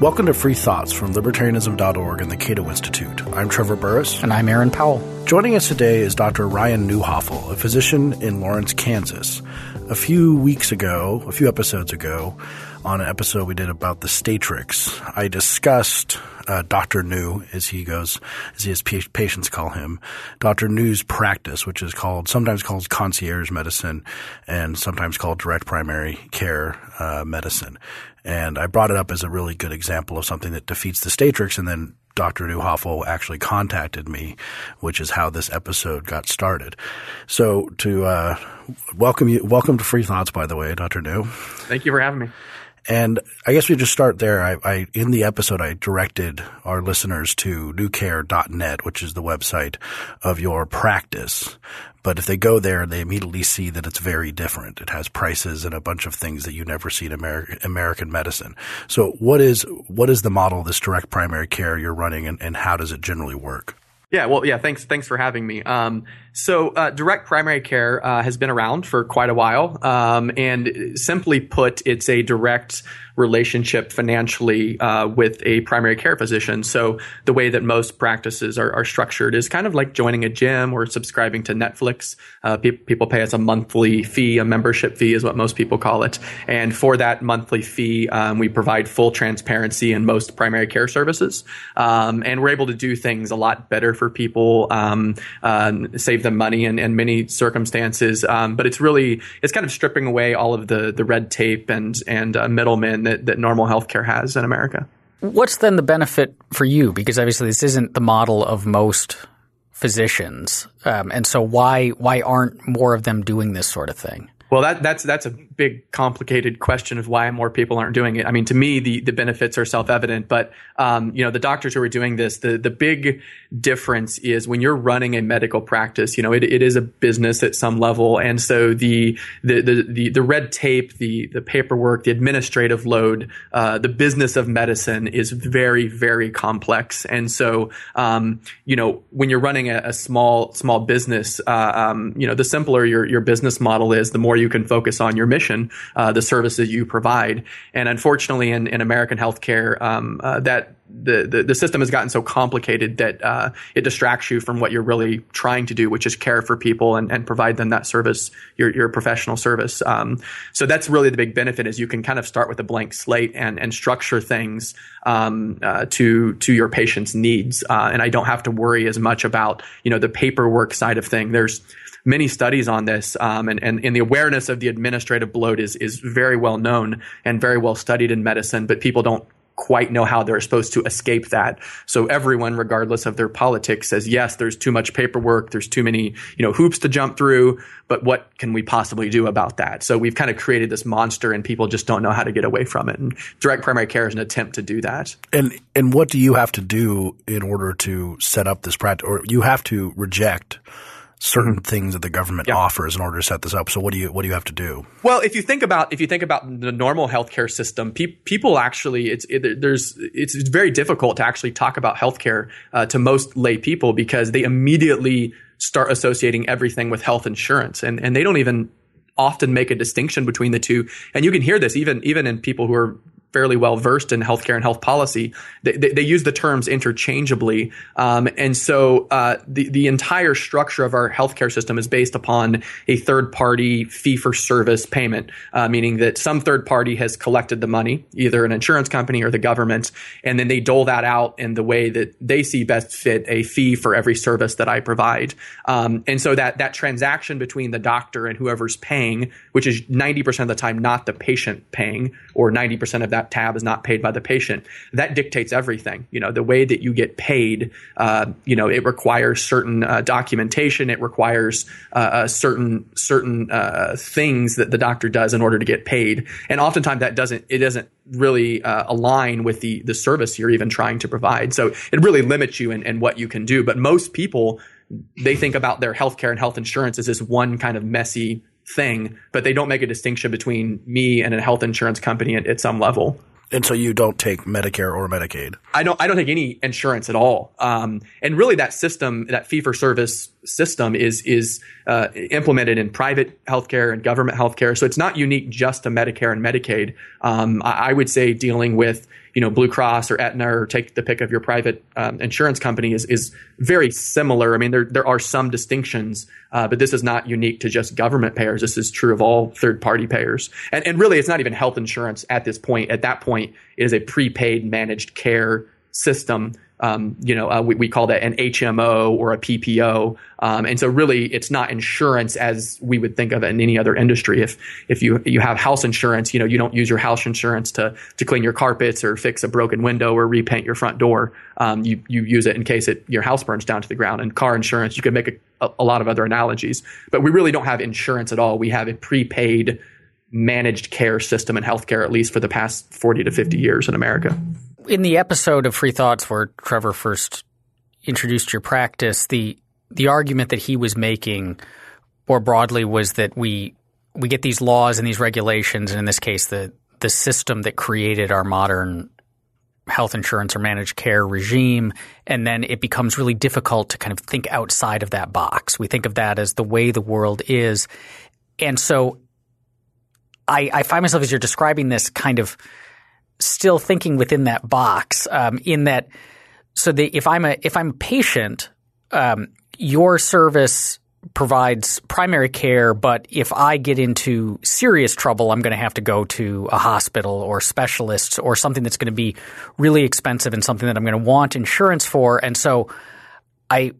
Welcome to Free Thoughts from Libertarianism.org and the Cato Institute. I'm Trevor Burrus. And I'm Aaron Powell. Joining us today is Dr. Ryan Neuhofel, a physician in Lawrence, Kansas. A few weeks ago, a few episodes ago, on an episode we did about the Statrix, I discussed uh, Dr. Neu, as he goes, as his patients call him, Dr. Neu's practice, which is called, sometimes called concierge medicine and sometimes called direct primary care uh, medicine. And I brought it up as a really good example of something that defeats the Statrix and then Dr. Neuhofel actually contacted me, which is how this episode got started. So to uh, welcome you, welcome to Free Thoughts, by the way, Dr. Neu. Thank you for having me. And I guess we just start there. I, I, in the episode, I directed our listeners to neucare.net, which is the website of your practice. But if they go there, they immediately see that it's very different. It has prices and a bunch of things that you never see in American, American medicine. So what is, what is the model of this direct primary care you're running and, and how does it generally work? Yeah, well, yeah. Thanks, thanks for having me. Um, so, uh, direct primary care uh, has been around for quite a while, um, and simply put, it's a direct relationship financially uh, with a primary care physician. So, the way that most practices are, are, structured is kind of like joining a gym or subscribing to Netflix. Uh, pe- people pay us a monthly fee, a membership fee is what most people call it, and for that monthly fee, um, we provide full transparency in most primary care services, um, and we're able to do things a lot better for people, um, uh, save them money in, in many circumstances. Um, but it's really it's kind of stripping away all of the the red tape and and uh, middlemen that, that normal healthcare has in America. What's then the benefit for you? Because obviously this isn't the model of most physicians, um, and so why why aren't more of them doing this sort of thing? Well, that, that's that's a big, complicated question of why more people aren't doing it. I mean, to me, the the benefits are self evident, but um, you know, the doctors who are doing this, the the big difference is when you're running a medical practice, you know, it, it is a business at some level, and so the the the the, the red tape, the the paperwork, the administrative load, uh, the business of medicine is very very complex, and so um, you know, when you're running a, a small small business, uh, um, you know, the simpler your your business model is, the more you can focus on your mission, uh, the services you provide. And unfortunately, in, in American healthcare, um, uh, that the, the, the system has gotten so complicated that uh, it distracts you from what you're really trying to do, which is care for people and, and provide them that service, your, your professional service. Um, so that's really the big benefit is you can kind of start with a blank slate and, and structure things um, uh, to to your patient's needs, uh, and I don't have to worry as much about you know the paperwork side of thing. There's many studies on this, um, and, and, and the awareness of the administrative bloat is is very well known and very well studied in medicine, but people don't quite know how they're supposed to escape that. So everyone, regardless of their politics, says, yes, there's too much paperwork. There's too many, you know, hoops to jump through, but what can we possibly do about that? So we've kind of created this monster and people just don't know how to get away from it. And direct primary care is an attempt to do that. And, and what do you have to do in order to set up this practice or you have to reject certain things that the government yeah. offers in order to set this up. So what do you what do you have to do? Well, if you think about if you think about the normal healthcare system, pe- people actually it's it, there's it's, it's, very difficult to actually talk about healthcare uh, to most lay people because they immediately start associating everything with health insurance and and they don't even often make a distinction between the two. And you can hear this even even in people who are fairly well versed in healthcare and health policy. They, they, they use the terms interchangeably, um, and so uh, the the entire structure of our healthcare system is based upon a third party fee for service payment, uh, meaning that some third party has collected the money, either an insurance company or the government, and then they dole that out in the way that they see best fit, a fee for every service that I provide. Um, and so that that transaction between the doctor and whoever's paying, which is ninety percent of the time not the patient paying, or ninety percent of that that tab is not paid by the patient. That dictates everything. You know, the way that you get paid, uh, you know, it requires certain uh, documentation. It requires uh, uh certain certain uh, things that the doctor does in order to get paid. And oftentimes that doesn't it doesn't really uh, align with the the service you're even trying to provide. So it really limits you in, in what you can do. But most people they think about their healthcare and health insurance as this one kind of messy thing, but they don't make a distinction between me and a health insurance company at, at some level. And so you don't take Medicare or Medicaid. I don't. I don't take any insurance at all. Um, and really, that system, that fee for service system is is uh, implemented in private healthcare and government healthcare. So it's not unique just to Medicare and Medicaid. Um, I, I, would say dealing with you know Blue Cross or Aetna or take the pick of your private um, insurance company is is very similar. I mean there there are some distinctions, uh, but this is not unique to just government payers. This is true of all third party payers, and and really it's not even health insurance at this point. At that point, it is a prepaid managed care system um, you know, uh, we, we, call that an HMO or a PPO. Um, and so really it's not insurance as we would think of it in any other industry. If, if you, you have house insurance, you know, you don't use your house insurance to, to clean your carpets or fix a broken window or repaint your front door. Um, you, you use it in case it, your house burns down to the ground and car insurance, you could make a, a lot of other analogies, but we really don't have insurance at all. We have a prepaid managed care system in healthcare, at least for the past 40 to 50 years in America in the episode of Free Thoughts where Trevor first introduced your practice, the the argument that he was making more broadly was that we we get these laws and these regulations, and in this case, the the system that created our modern health insurance or managed care regime, and then it becomes really difficult to kind of think outside of that box. We think of that as the way the world is, and so I, I find myself as you're describing this kind of still thinking within that box. Um, in that, so the, if I'm a if I'm a patient, um, your service provides primary care, but if I get into serious trouble, I'm going to have to go to a hospital or specialists or something that's going to be really expensive and something that I'm going to want insurance for. And so I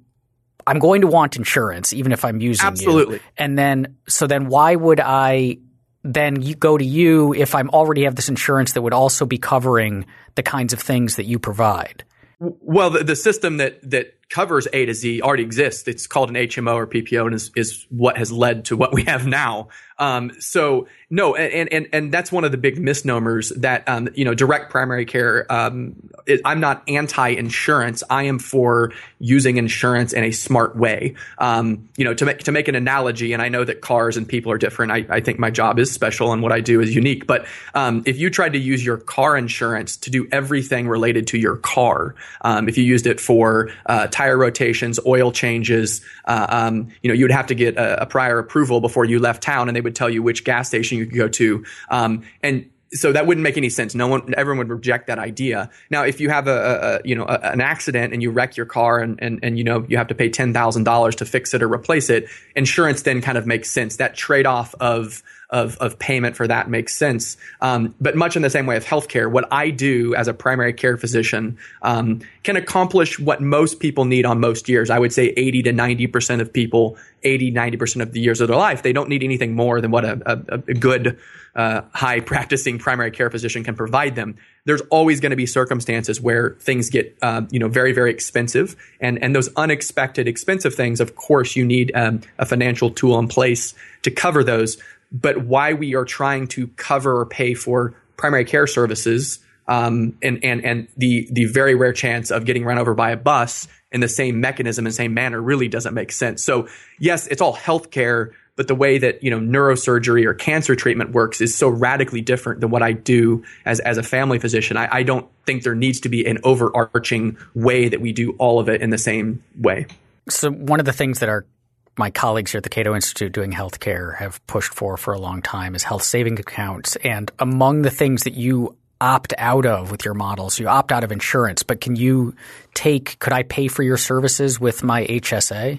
I'm going to want insurance even if I'm using Absolutely. You. And then so then why would I then you go to you if I'm already have this insurance that would also be covering the kinds of things that you provide. Well, the, the system that that covers A to Z already exists. It's called an HMO or PPO, and is, is what has led to what we have now. Um, so no, and, and and that's one of the big misnomers that um, you know direct primary care. Um, it, I'm not anti-insurance. I am for using insurance in a smart way. Um, you know, to make to make an analogy, and I know that cars and people are different. I, I think my job is special and what I do is unique. But um, if you tried to use your car insurance to do everything related to your car, um, if you used it for uh, tire rotations, oil changes, uh, um, you know, you would have to get a, a prior approval before you left town, and they would tell you which gas station you could go to. Um, and so that wouldn't make any sense. No one, everyone would reject that idea. Now, if you have a, a you know a, an accident and you wreck your car and and, and you know you have to pay ten thousand dollars to fix it or replace it, insurance then kind of makes sense. That trade off of of, of payment for that makes sense. Um, but much in the same way of healthcare, what I do as a primary care physician um, can accomplish what most people need on most years. I would say 80 to 90% of people, 80, 90% of the years of their life, they don't need anything more than what a, a, a good, uh, high practicing primary care physician can provide them. There's always going to be circumstances where things get, uh, you know, very, very expensive. And, and those unexpected expensive things, of course, you need um, a financial tool in place to cover those but why we are trying to cover or pay for primary care services um, and and and the the very rare chance of getting run over by a bus in the same mechanism and same manner really doesn't make sense. So yes, it's all healthcare, but the way that you know neurosurgery or cancer treatment works is so radically different than what I do as as a family physician. I, I don't think there needs to be an overarching way that we do all of it in the same way. So one of the things that our my colleagues here at the Cato Institute doing healthcare have pushed for for a long time is health saving accounts. And among the things that you opt out of with your models, you opt out of insurance, but can you take, could I pay for your services with my HSA?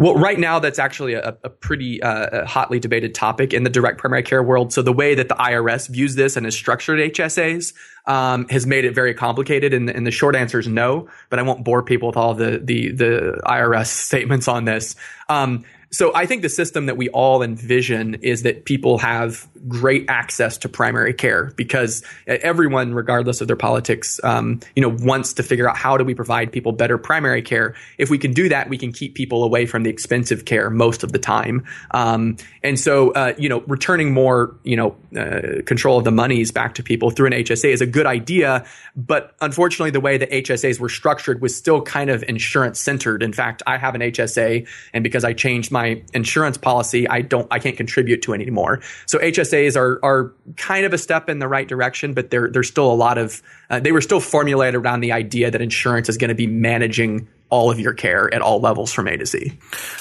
Well, right now, that's actually a, a pretty uh, hotly debated topic in the direct primary care world. So the way that the IRS views this and has structured HSAs um, has made it very complicated. And, and, the short answer is no. But I won't bore people with all the the, the IRS statements on this. Um, so I think the system that we all envision is that people have great access to primary care because everyone, regardless of their politics, um, you know, wants to figure out how do we provide people better primary care. If we can do that, we can keep people away from the expensive care most of the time. Um, and so, uh, you know, returning more, you know, uh, control of the monies back to people through an HSA is a good idea. But unfortunately, the way the HSAs were structured was still kind of insurance centered. In fact, I have an HSA, and because I changed my my insurance policy, I don't, I can't contribute to anymore. So HSAs are are kind of a step in the right direction, but there there's still a lot of uh, they were still formulated around the idea that insurance is going to be managing all of your care at all levels from A to Z.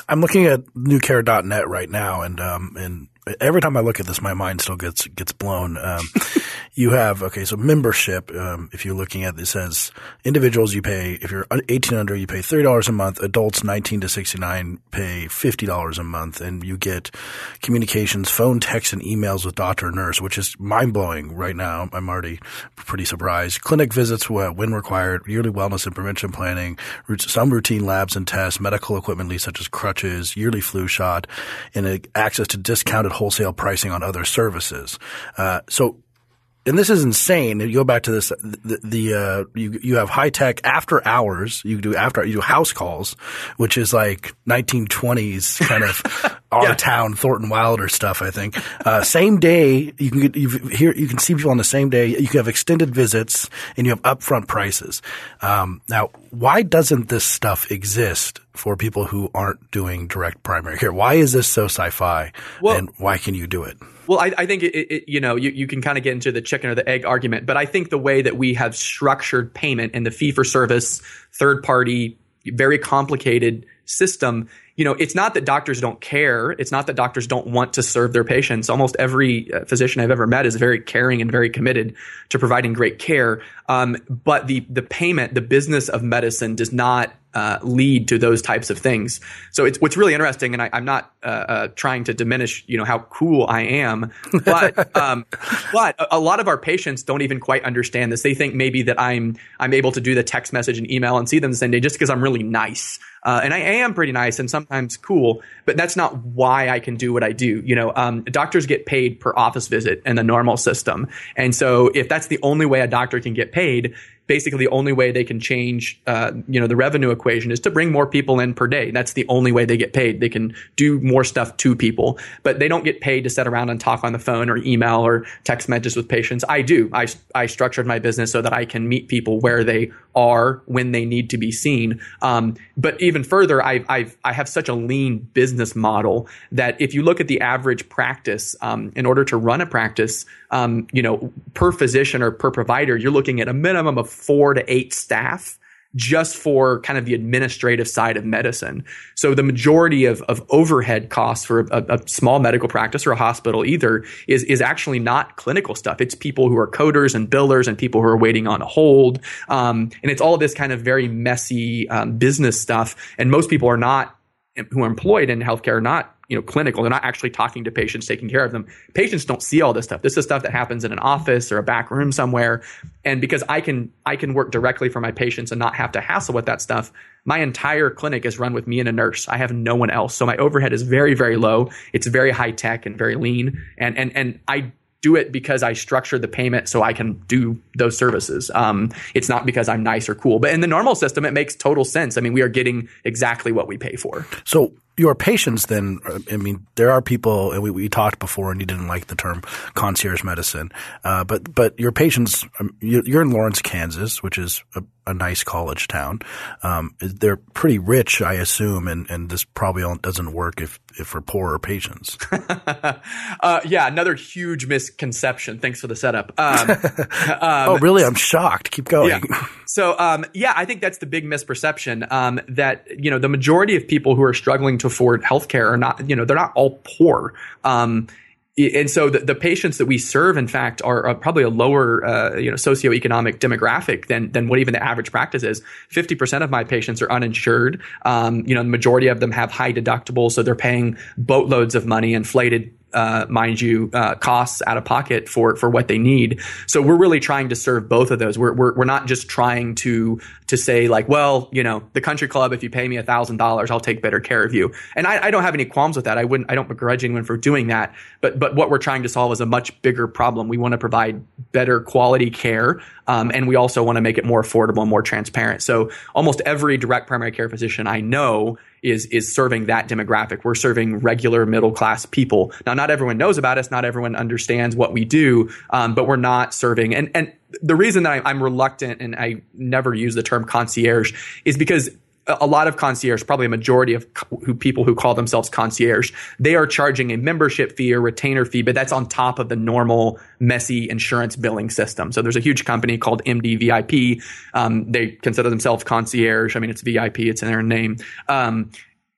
I'm looking at neucare.net right now, and um, and every time I look at this, my mind still gets gets blown. Um, you have okay, so membership. Um, if you're looking at it it says individuals, you pay if you're 18 under, you pay thirty dollars a month. Adults 19 to 69 pay fifty dollars a month, and you get communications, phone, text, and emails with doctor and nurse, which is mind blowing right now. I'm already pretty surprised. Clinic visits when required, yearly wellness and prevention planning, some routine labs and tests, medical equipment lease such as crutches, yearly flu shot, and access to discounted wholesale pricing on other services. Uh, so and this is insane. You go back to this, the, the uh, you you have high tech after hours. You do after you do house calls, which is like 1920s kind of our yeah. town Thornton Wilder stuff. I think uh, same day you can get you here you can see people on the same day. You can have extended visits and you have upfront prices. Um, now, why doesn't this stuff exist for people who aren't doing direct primary care? Why is this so sci-fi? Well, and why can you do it? Well, I, I think it, it, you know you, you can kind of get into the chicken or the egg argument, but I think the way that we have structured payment and the fee for service, third party, very complicated system you know, it's not that doctors don't care. It's not that doctors don't want to serve their patients. Almost every uh, physician I've ever met is very caring and very committed to providing great care. Um, but the the payment, the business of medicine, does not uh, lead to those types of things. So it's what's really interesting, and I, am not uh, uh, trying to diminish, you know, how cool I am, but um, but a, a, lot of our patients don't even quite understand this. They think maybe that I'm I'm able to do the text message and email and see them the same day just because I'm really nice. Uh, and I am pretty nice and sometimes cool, but that's not why I can do what I do. You know, um, doctors get paid per office visit in the normal system. And so if that's the only way a doctor can get paid, basically the only way they can change, uh, you know, the revenue equation is to bring more people in per day. That's the only way they get paid. They can do more stuff to people, but they don't get paid to sit around and talk on the phone or email or text messages with patients. I do. I, I structured my business so that I can meet people where they are when they need to be seen. Um, but even further, I, I've, I have such a lean business model that if you look at the average practice, um, in order to run a practice, um, you know, per physician or per provider, you're looking at a minimum of four to eight staff just for kind of the administrative side of medicine. So the majority of, of overhead costs for a, a, small medical practice or a hospital either is, is actually not clinical stuff. It's people who are coders and billers and people who are waiting on hold. Um, and it's all this kind of very messy um, business stuff. And most people are not who are employed in healthcare are not you know clinical. They're not actually talking to patients taking care of them. Patients don't see all this stuff. This is stuff that happens in an office or a back room somewhere. And because i can i can work directly for my patients and not have to hassle with that stuff my entire clinic is run with me and a nurse. I have no one else. So my overhead is very very low. It's very high tech and very lean. And and and i do it because I structure the payment so I can do those services. Um, it's not because I'm nice or cool. But in the normal system, it makes total sense. I mean, we are getting exactly what we pay for. So your patients then, I mean, there are people, and we, we talked before, and you didn't like the term concierge medicine, uh, but but your patients, um, you're in Lawrence, Kansas, which is a, a nice college town. Um, they're pretty rich, I assume, and, and this probably doesn't work if, if for poorer patients. uh, yeah, another huge misconception. Thanks for the setup. Um, um, oh, really? I'm shocked. Keep going. Yeah. So, um, yeah, I think that's the big misperception um, that you know the majority of people who are struggling to afford healthcare are not, you know, they're not all poor. Um, and so the, the, patients that we serve, in fact, are, are probably a lower, uh, you know, socioeconomic demographic than than what even the average practice is. Fifty percent of my patients are uninsured. Um, you know, the majority of them have high deductibles, so they're paying boatloads of money, inflated uh, mind you, uh, costs out of pocket for for what they need. So we're really trying to serve both of those. We're we're, we're not just trying to to say like, well, you know, the country club, if you pay me a thousand dollars, I'll take better care of you. And I, I don't have any qualms with that. I wouldn't. I don't begrudge anyone for doing that. But but what we're trying to solve is a much bigger problem. We want to provide better quality care, um, and we also want to make it more affordable and more transparent. So almost every direct primary care physician I know is is serving that demographic. We're serving regular middle class people. Now, not everyone knows about us. Not everyone understands what we do, um, but we're not serving. And and the reason that I, I'm reluctant and I never use the term concierge is because a lot of concierge, probably a majority of who people who call themselves concierge, they are charging a membership fee or retainer fee, but that's on top of the normal messy insurance billing system. So there's a huge company called MDVIP. Um, they consider themselves concierge. I mean, it's VIP, it's in their name. Um,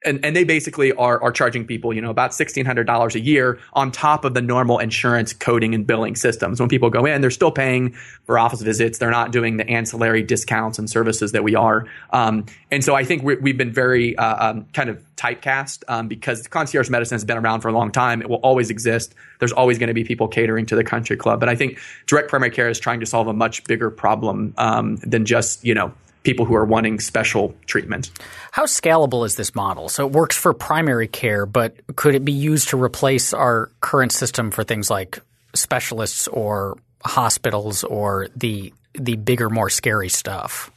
and, and they basically are, are charging people, you know, about $1,600 a year on top of the normal insurance coding and billing systems. When people go in, they're still paying for office visits. They're not doing the ancillary discounts and services that we are. Um, and so I think we have been very uh, um, kind of typecast um, because concierge medicine has been around for a long time. It will always exist. There's always going to be people catering to the country club. But I think direct primary care is trying to solve a much bigger problem um, than just, you know, people who are wanting special treatment. How scalable is this model? So it works for primary care, but could it be used to replace our current system for things like specialists or hospitals or the the bigger, more scary stuff?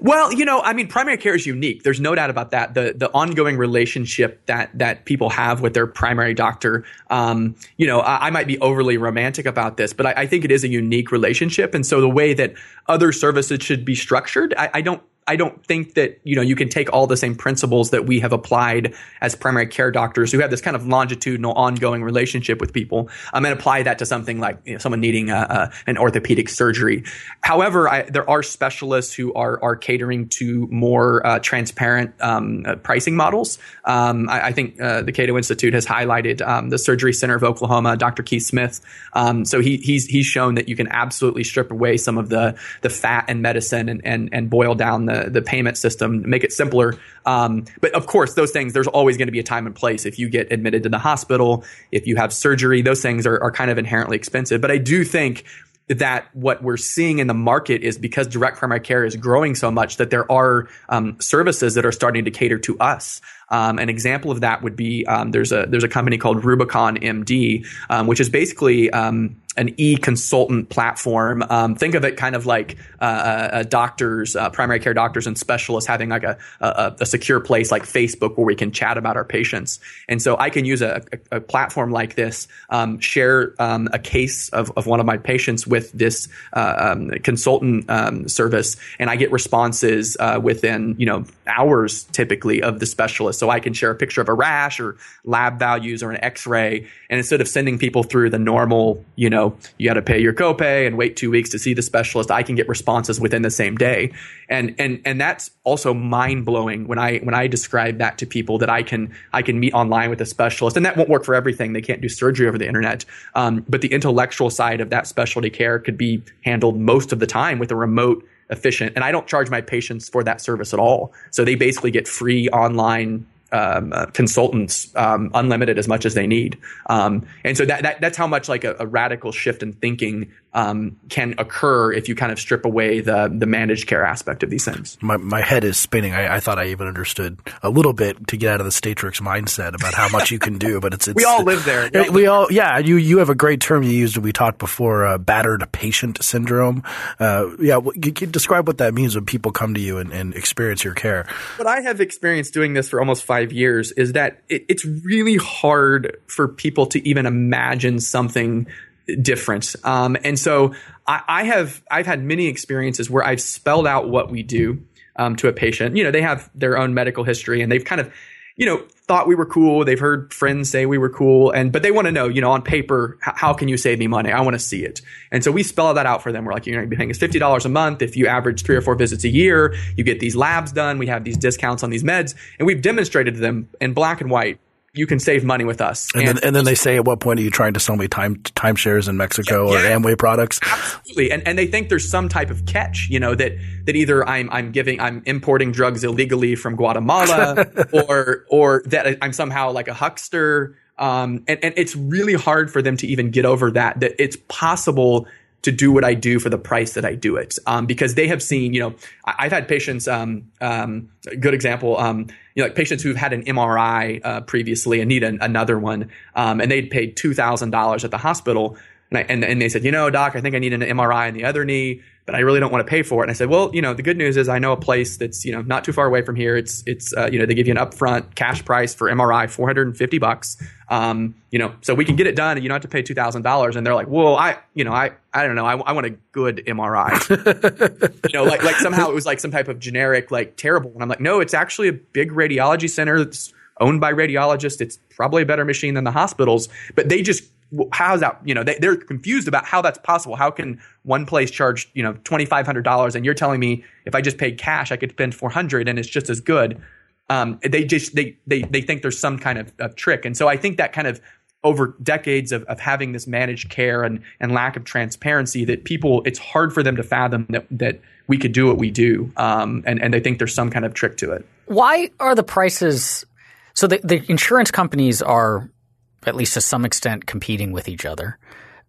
Well, you know, I mean, primary care is unique. There's no doubt about that. The the ongoing relationship that that people have with their primary doctor. Um, you know, I, I, might be overly romantic about this, but I, I, think it is a unique relationship. And so the way that other services should be structured, I, I don't I don't think that you know you can take all the same principles that we have applied as primary care doctors who have this kind of longitudinal, ongoing relationship with people, um, and apply that to something like you know, someone needing a, a, an orthopedic surgery. However, I, there are specialists who are are catering to more uh, transparent um, uh, pricing models. Um, I, I, think uh, the Cato Institute has highlighted um, the Surgery Center of Oklahoma, Dr. Keith Smith. Um, so he, he's he's shown that you can absolutely strip away some of the the fat and medicine and and and boil down the the payment system, make it simpler. Um, but of course, those things there's always going to be a time and place. If you get admitted to the hospital, if you have surgery, those things are, are kind of inherently expensive. But I do think that what we're seeing in the market is because direct primary care is growing so much that there are um, services that are starting to cater to us. Um, an example of that would be um, there's a there's a company called Rubicon MD, um, which is basically um, an e-consultant platform. Um, think of it kind of like uh, doctors, uh, primary care doctors and specialists having like a, a, a, secure place like Facebook where we can chat about our patients. And so I can use a, a platform like this, um, share um, a case of, of one of my patients with this uh, um, consultant service, and I get responses uh, within you know hours typically of the specialist. So I can share a picture of a rash or lab values or an X-ray, and instead of sending people through the normal you know you got to pay your copay and wait two weeks to see the specialist. I can get responses within the same day, and and and that's also mind blowing when I when I describe that to people that I can I can meet online with a specialist, and that won't work for everything. They can't do surgery over the internet, um, but the intellectual side of that specialty care could be handled most of the time with a remote efficient and i don't charge my patients for that service at all so they basically get free online um, uh, consultants um, unlimited as much as they need. Um, and so that, that, that's how much like a, a radical shift in thinking um, can occur if you kind of strip away the the managed care aspect of these things. My my head is spinning. I, I thought I even understood a little bit to get out of the Statrix mindset about how much you can do, but it's, it's we all live there. We, we all yeah. You you have a great term you used. We talked before uh, battered patient syndrome. Uh, yeah, you can describe what that means when people come to you and, and, experience your care. What I have experienced doing this for almost five years is that it, it's really hard for people to even imagine something different. Um, and so I, I, have I've had many experiences where I've spelled out what we do um, to a patient. You know, they have their own medical history, and they've kind of you know thought we were cool. They've heard friends say we were cool, and but they want to know, you know, on paper, h- how can you save me money? I want to see it. And so we spell that out for them. We're like, you're going to be paying us fifty dollars a month if you average three or four visits a year. You get these labs done. We have these discounts on these meds, and we've demonstrated to them in black and white you can save money with us. And, and, then, and then they say, at what point are you trying to sell me time timeshares in Mexico yeah, yeah. or Amway products? Absolutely. And, and they think there's some type of catch, you know, that, that either I'm, I'm giving, I'm importing drugs illegally from Guatemala or, or that I'm somehow like a huckster. Um, and, and it's really hard for them to even get over that, that it's possible to do what I do for the price that I do it. Um, because they have seen, you know, I, have had patients, um, um, good example, um, you know, like patients who've had an MRI uh, previously and need an, another one, um, and they'd paid two thousand dollars at the hospital. And, I, and, and they said, you know, doc, I think I need an MRI in the other knee, but I really don't want to pay for it. And I said, well, you know, the good news is I know a place that's, you know, not too far away from here. It's, it's, uh, you know, they give you an upfront cash price for MRI, 450 bucks. Um, you know, so we can get it done and you don't have to pay $2,000. And they're like, well, I, you know, I, I don't know. I, I want a good MRI. you know, like, like somehow it was like some type of generic, like terrible. And I'm like, no, it's actually a big radiology center that's owned by radiologists. It's probably a better machine than the hospitals, but they just how's that? You know, they, they're confused about how that's possible. How can one place charge you know twenty five hundred dollars, and you're telling me if I just paid cash, I could spend four hundred, and it's just as good. Um, they just they they they think there's some kind of, of trick, and so I think that kind of over decades of, of having this managed care and, and lack of transparency that people it's hard for them to fathom that that we could do what we do um, and, and they think there's some kind of trick to it why are the prices so the, the insurance companies are at least to some extent, competing with each other.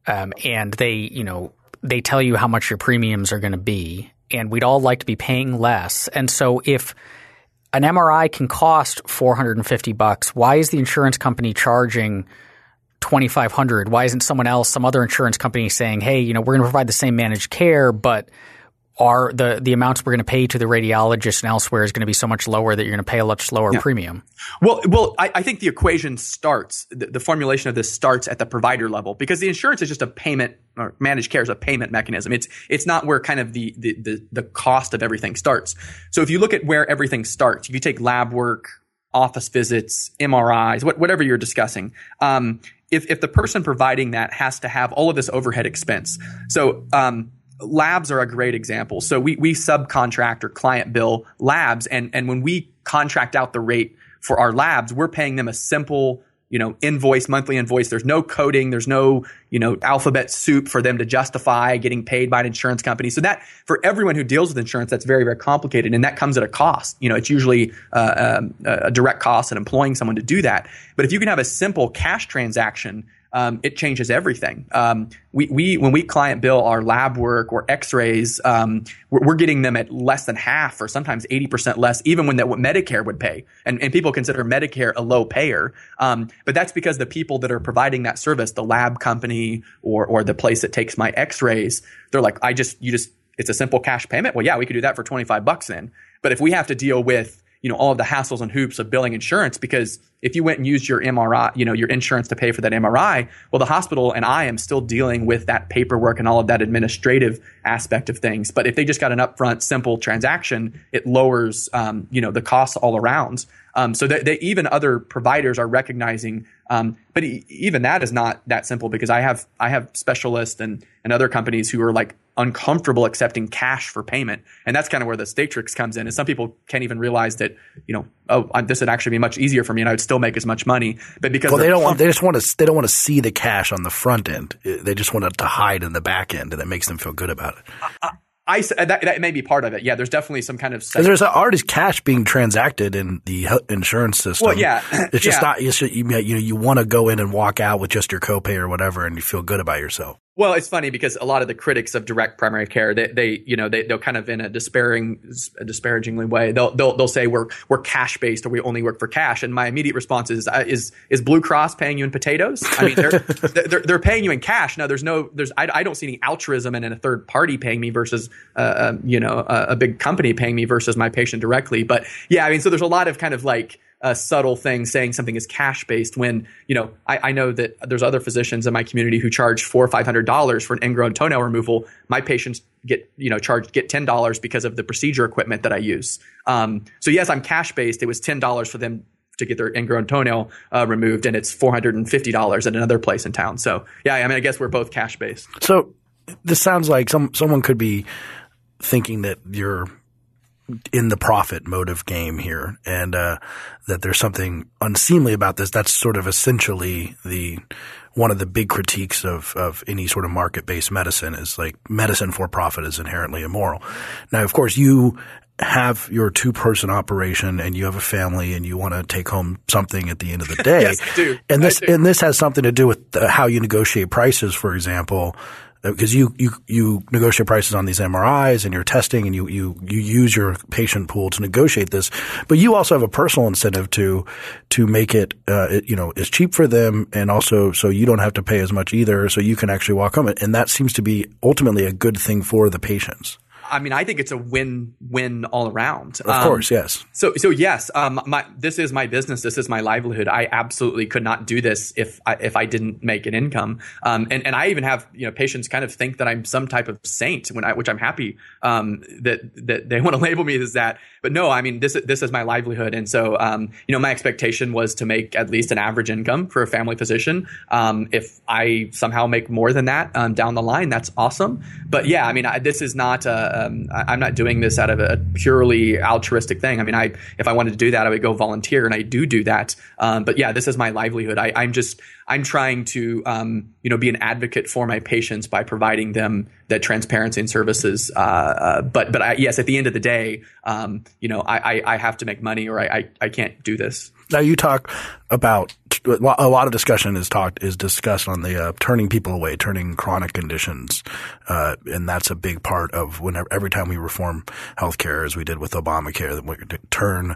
Um, and they, you know, they tell you how much your premiums are going to be, and we'd all like to be paying less. And so if an MRI can cost 450 bucks, why is the insurance company charging 2500? Why isn't someone else, some other insurance company saying, "Hey, you know, we're going to provide the same managed care, but are the the amounts we're going to pay to the radiologist and elsewhere is going to be so much lower that you're going to pay a much lower yeah. premium. Well, well, I, I, think the equation starts the, the, formulation of this starts at the provider level because the insurance is just a payment or managed care is a payment mechanism. It's it's not where kind of the the the, the cost of everything starts. So if you look at where everything starts, if you take lab work, office visits, MRIs, what, whatever you're discussing. Um, if, if the person providing that has to have all of this overhead expense. So, um, labs are a great example. So we, we subcontract or client bill labs. And, and when we contract out the rate for our labs, we're paying them a simple, you know, invoice, monthly invoice. There's no coding. There's no, you know, alphabet soup for them to justify getting paid by an insurance company. So that for everyone who deals with insurance, that's very, very complicated. And that comes at a cost. You know, it's usually uh, um, a direct cost in employing someone to do that. But if you can have a simple cash transaction um, it changes everything. Um, we, we, when we client bill our lab work or X-rays, um, we're, we're, getting them at less than half or sometimes eighty percent less, even when that what Medicare would pay. And, and people consider Medicare a low payer, um, but that's because the people that are providing that service, the lab company or or the place that takes my X-rays, they're like, I just you just it's a simple cash payment. Well, yeah, we could do that for twenty five bucks then. But if we have to deal with you know, all of the hassles and hoops of billing insurance because if you went and used your MRI, you know, your insurance to pay for that MRI, well, the hospital and I am still dealing with that paperwork and all of that administrative aspect of things. But if they just got an upfront simple transaction, it lowers, um, you know, the costs all around. Um, so that, even other providers are recognizing, um, but even that is not that simple because I have I have specialists and and other companies who are like uncomfortable accepting cash for payment, and that's kind of where the Statrix comes in. And some people can't even realize that you know oh this would actually be much easier for me and I would still make as much money, but because well they don't want they just want to they don't want to see the cash on the front end. They just want it to hide in the back end, and that makes them feel good about it. I, I uh, that, that may be part of it. Yeah, there's definitely some kind of. There's already cash being transacted in the insurance system. Well, yeah, it's just yeah. not. It's just, you, you know, you want to go in and walk out with just your copay or whatever, and you feel good about yourself. Well, it's funny because a lot of the critics of direct primary care, they, they you know, they, they'll kind of in a despairing, a disparagingly way, they'll, they'll, they'll say we're, we're cash based or we only work for cash. And my immediate response is, uh, is, is Blue Cross paying you in potatoes? I mean, they're, they're, they're paying you in cash. Now there's no, there's, I, I don't see any altruism in a third party paying me versus, uh, um, you know, a, a big company paying me versus my patient directly. But yeah, I mean, so there's a lot of kind of like, a subtle thing saying something is cash based when you know I, I, know that there's other physicians in my community who charge four or five hundred dollars for an ingrown toenail removal. My patients get you know charged get ten dollars because of the procedure equipment that i use. Um, so yes i'm cash based it was ten dollars for them to get their ingrown toenail uh, removed and it's $450 at another place in town. So yeah i mean i guess we're both cash based so this sounds like some someone could be thinking that you're in the profit motive game here, and uh, that there's something unseemly about this. That's sort of essentially the one of the big critiques of of any sort of market based medicine is like medicine for profit is inherently immoral. Now, of course, you have your two person operation and you have a family and you want to take home something at the end of the day. yes, I do. And this, do. and this has something to do with the, how you negotiate prices, for example because you, you, you negotiate prices on these MRIs and you're testing and you, you, you use your patient pool to negotiate this, but you also have a personal incentive to, to make it, uh, it, you know, as cheap for them and also so you don't have to pay as much either so you can actually walk home. And that seems to be ultimately a good thing for the patients. I mean, I think it's a win-win all around. Of um, course, yes. So, so yes, um, my, this is my business. This is my livelihood. I absolutely could not do this if I, if I didn't make an income. Um, and, and I even have, you know, patients kind of think that I'm some type of saint when I, which I'm happy, um, that, that they want to label me as that. But no, I mean, this, this is my livelihood. And so, um, you know, my expectation was to make at least an average income for a family physician. Um, if I somehow make more than that, down the line, that's awesome. But yeah, I mean, I, this is not a, um, I, am not doing this out of a purely altruistic thing. I mean, I if I wanted to do that, I would go volunteer, and I do do that. Um, but yeah, this is my livelihood. I, am just I'm trying to um, you know be an advocate for my patients by providing them that transparency and services. Uh, uh, but but I, yes, at the end of the day, um, you know, I, I, I have to make money, or I, I, I can't do this. Now you talk about a lot of discussion is talked is discussed on the uh, turning people away, turning chronic conditions, uh, and that's a big part of whenever every time we reform healthcare, as we did with Obamacare, that we turn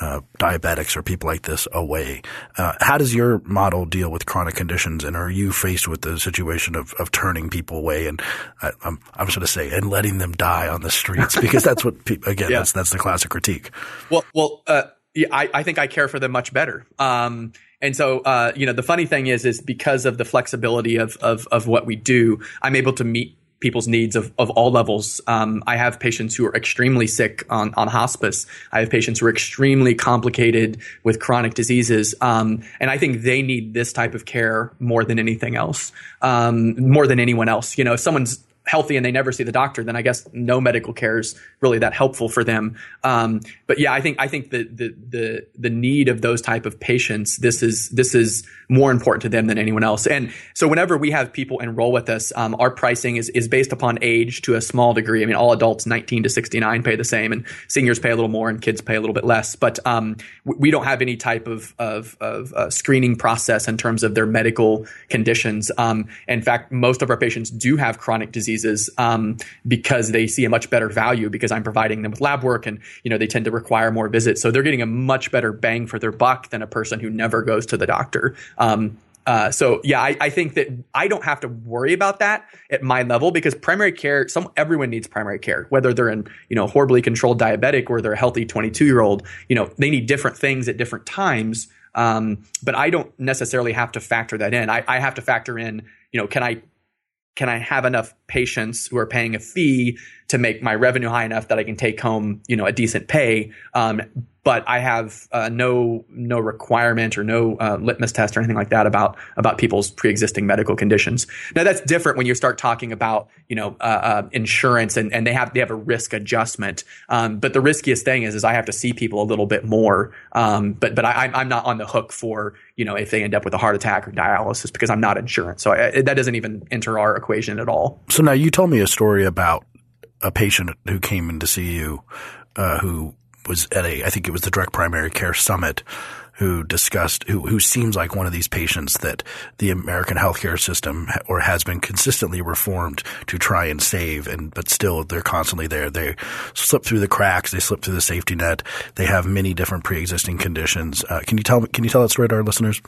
uh, diabetics or people like this away. Uh, how does your model deal with chronic conditions, and are you faced with the situation of, of turning people away? And I, am I'm just going to say, and letting them die on the streets because that's what people, again yeah. that's that's the classic critique. Well, well. Uh, yeah, I, I, think I care for them much better. Um, and so, uh, you know, the funny thing is, is because of the flexibility of, of, of what we do, I'm able to meet people's needs of, of all levels. Um, I have patients who are extremely sick on, on hospice. I have patients who are extremely complicated with chronic diseases. Um, and I think they need this type of care more than anything else, um, more than anyone else. You know, if someone's healthy and they never see the doctor, then I guess no medical care is really that helpful for them. Um, but yeah, I think I think the, the the the need of those type of patients this is this is more important to them than anyone else. And so whenever we have people enroll with us, um, our pricing is is based upon age to a small degree. I mean, all adults 19 to 69 pay the same, and seniors pay a little more, and kids pay a little bit less. But um, we don't have any type of of, of uh, screening process in terms of their medical conditions. Um, in fact, most of our patients do have chronic disease diseases um, because they see a much better value because I'm providing them with lab work and you know they tend to require more visits. So they're getting a much better bang for their buck than a person who never goes to the doctor. Um, uh, so yeah, I, I, think that I don't have to worry about that at my level because primary care, some everyone needs primary care, whether they're in you know horribly controlled diabetic or they're a healthy 22 year old. You know they need different things at different times. Um, but I don't necessarily have to factor that in. I, I have to factor in, you know, can I can I have enough patients who are paying a fee to make my revenue high enough that I can take home, you know, a decent pay? Um, but I have uh, no no requirement or no uh, litmus test or anything like that about about people's pre-existing medical conditions. Now that's different when you start talking about you know uh, uh, insurance and, and they have they have a risk adjustment. Um, but the riskiest thing is is I have to see people a little bit more. Um, but but I, I'm not on the hook for you know if they end up with a heart attack or dialysis because I'm not insurance. So I, that doesn't even enter our equation at all. So now you told me a story about a patient who came in to see you uh, who was at a, I think it was the Direct Primary Care Summit, who discussed, who, who seems like one of these patients that the American healthcare system or has been consistently reformed to try and save. And, but still they're constantly there. They slip through the cracks. They slip through the safety net. They have many different pre-existing conditions. Uh, can you tell, can you tell that story to our listeners?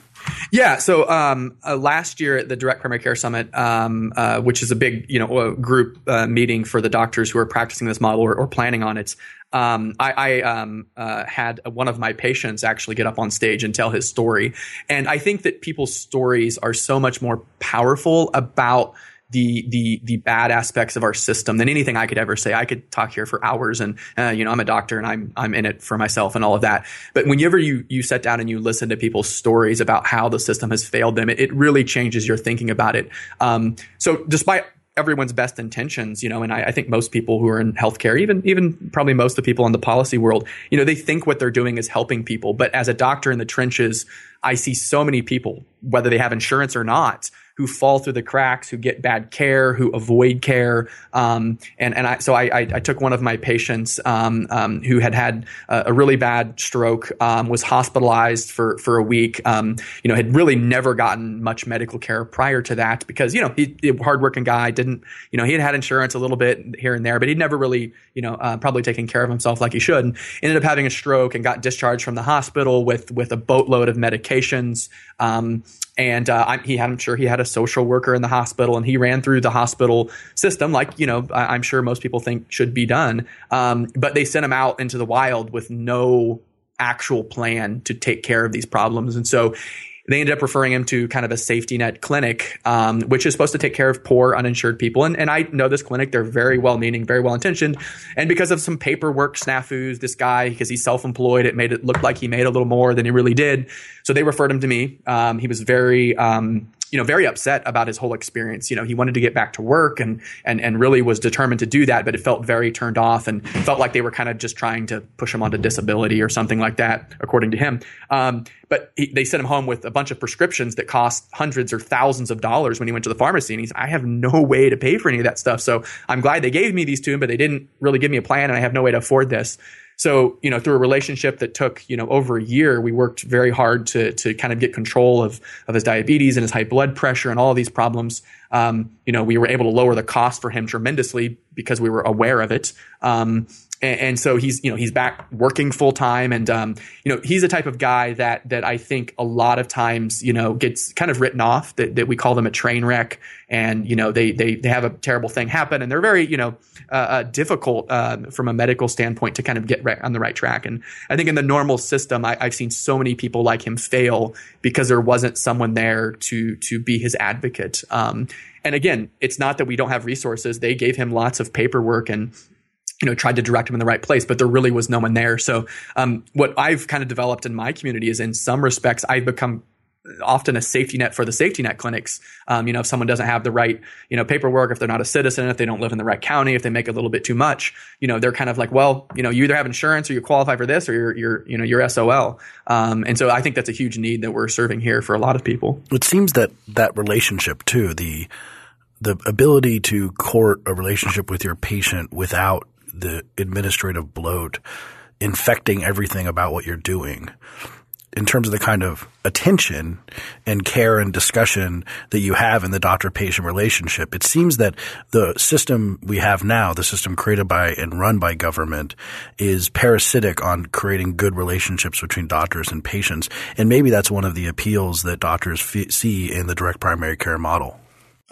Yeah. So um, uh, last year at the Direct Primary Care Summit, um, uh, which is a big you know group uh, meeting for the doctors who are practicing this model or, or planning on it, um, I, I um, uh, had one of my patients actually get up on stage and tell his story, and I think that people's stories are so much more powerful about the the the bad aspects of our system than anything I could ever say. I could talk here for hours, and uh, you know I'm a doctor and I'm I'm in it for myself and all of that. But whenever you you sit down and you listen to people's stories about how the system has failed them, it, it really changes your thinking about it. Um, so despite everyone's best intentions, you know, and I, I, think most people who are in healthcare, even even probably most of the people in the policy world, you know, they think what they're doing is helping people. But as a doctor in the trenches, I see so many people, whether they have insurance or not, who fall through the cracks, who get bad care, who avoid care. Um, and and I, so I, I, I, took one of my patients um, um, who had had a, a really bad stroke, um, was hospitalized for for a week. Um, you know, had really never gotten much medical care prior to that because you know he, he hardworking guy didn't you know he had had insurance a little bit here and there, but he'd never really you know uh, probably taken care of himself like he should. And ended up having a stroke and got discharged from the hospital with with a boatload of medications. And uh, he had, I'm sure he had a social worker in the hospital, and he ran through the hospital system, like you know, I'm sure most people think should be done. Um, but they sent him out into the wild with no actual plan to take care of these problems, and so they ended up referring him to kind of a safety net clinic, um, which is supposed to take care of poor uninsured people. And, and I know this clinic; they're very well meaning, very well intentioned. And because of some paperwork snafus, this guy, because he's self employed, it made it look like he made a little more than he really did. So they referred him to me. Um, he was very um, you know, very upset about his whole experience. You know, he wanted to get back to work and and and really was determined to do that, but it felt very turned off and felt like they were kind of just trying to push him onto disability or something like that, according to him. Um, but he, they sent him home with a bunch of prescriptions that cost hundreds or thousands of dollars when he went to the pharmacy, and he's, I have no way to pay for any of that stuff. So I'm glad they gave me these to him, but they didn't really give me a plan, and I have no way to afford this. So, you know, through a relationship that took, you know, over a year, we worked very hard to, to kind of get control of, of his diabetes and his high blood pressure and all these problems. Um, you know, we were able to lower the cost for him tremendously because we were aware of it. Um, and, and, so he's you know he's back working full time, and um, you know he's the type of guy that that I think a lot of times you know gets kind of written off that, that we call them a train wreck, and you know they they they have a terrible thing happen, and they're very you know uh, uh, difficult uh, from a medical standpoint to kind of get right on the right track. And I think in the normal system, I, I've seen so many people like him fail because there wasn't someone there to to be his advocate. Um, and again, it's not that we don't have resources. They gave him lots of paperwork and you know, tried to direct him in the right place, but there really was no one there. So, um, what I've kind of developed in my community is in some respects, I've become often a safety net for the safety net clinics. Um, you know, if someone doesn't have the right, you know, paperwork, if they're not a citizen, if they don't live in the right county, if they make a little bit too much, you know, they're kind of like, well, you know, you either have insurance or you qualify for this or you're, you're you know, you're SOL. Um, and so I think that's a huge need that we're serving here for a lot of people. It seems that that relationship too, the, the ability to court a relationship with your patient without the administrative bloat infecting everything about what you're doing in terms of the kind of attention and care and discussion that you have in the doctor patient relationship. It seems that the system we have now, the system created by and run by government, is parasitic on creating good relationships between doctors and patients. And maybe that's one of the appeals that doctors f- see in the direct primary care model.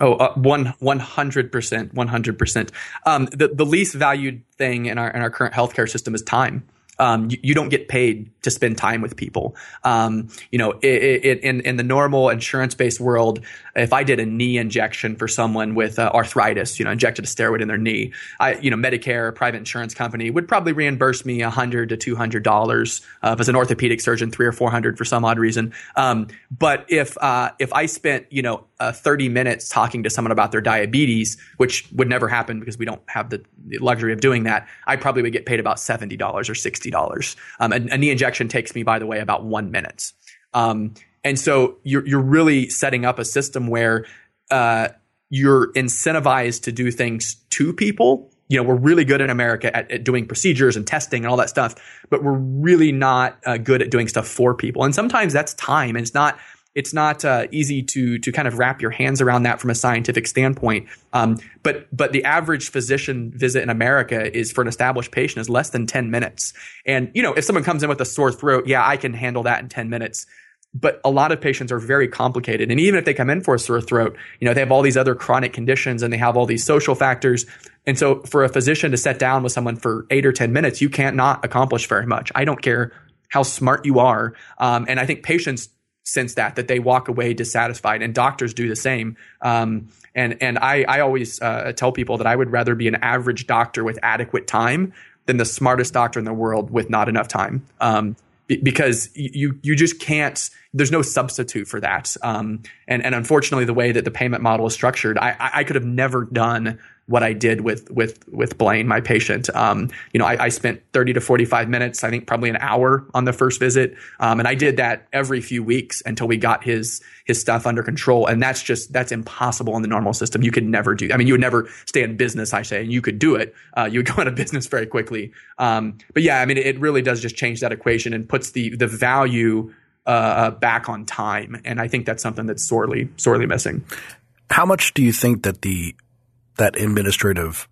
Oh, uh, one one hundred percent, one hundred percent. Um, the the least valued thing in our in our current healthcare system is time um, you, you, don't get paid to spend time with people. Um, you know, it, it, in in the normal insurance based world, if I did a knee injection for someone with uh, arthritis, you know, injected a steroid in their knee, I, you know, Medicare, private insurance company would probably reimburse me a hundred to two hundred dollars. Uh, if it's an orthopedic surgeon, three or four hundred for some odd reason. Um, but if uh, if I spent, you know, 30 minutes talking to someone about their diabetes, which would never happen because we don't have the, luxury of doing that, I probably would get paid about $70 or $60. Um, a, a, knee injection takes me, by the way, about one minute. Um, and so you're, you're really setting up a system where uh, you're incentivized to do things to people. You know, we're really good in America at, at doing procedures and testing and all that stuff, but we're really not uh, good at doing stuff for people. And sometimes that's time. And it's not it's not uh, easy to to kind of wrap your hands around that from a scientific standpoint. Um, but but the average physician visit in America is for an established patient is less than ten minutes. And you know, if someone comes in with a sore throat, yeah, I can handle that in ten minutes. But a lot of patients are very complicated, and even if they come in for a sore throat, you know, they have all these other chronic conditions and they have all these social factors. And so, for a physician to sit down with someone for eight or ten minutes, you can't not accomplish very much. I don't care how smart you are, um, and I think patients sense that that they walk away dissatisfied, and doctors do the same. Um, and and I I always uh, tell people that I would rather be an average doctor with adequate time than the smartest doctor in the world with not enough time. Um, because you you just can't. There's no substitute for that. Um, and and unfortunately, the way that the payment model is structured, I I could have never done what I did with with with Blaine, my patient. Um, you know, I, I, spent 30 to 45 minutes, I think probably an hour on the first visit, um, and I did that every few weeks until we got his his stuff under control. And that's just that's impossible in the normal system. You could never do. I mean, you would never stay in business. I say, and you could do it. Uh, you would go out of business very quickly. Um, but yeah, I mean, it really does just change that equation and puts the the value. Uh, back on time, and I think that's something that's sorely, sorely missing. How much do you think that the that administrative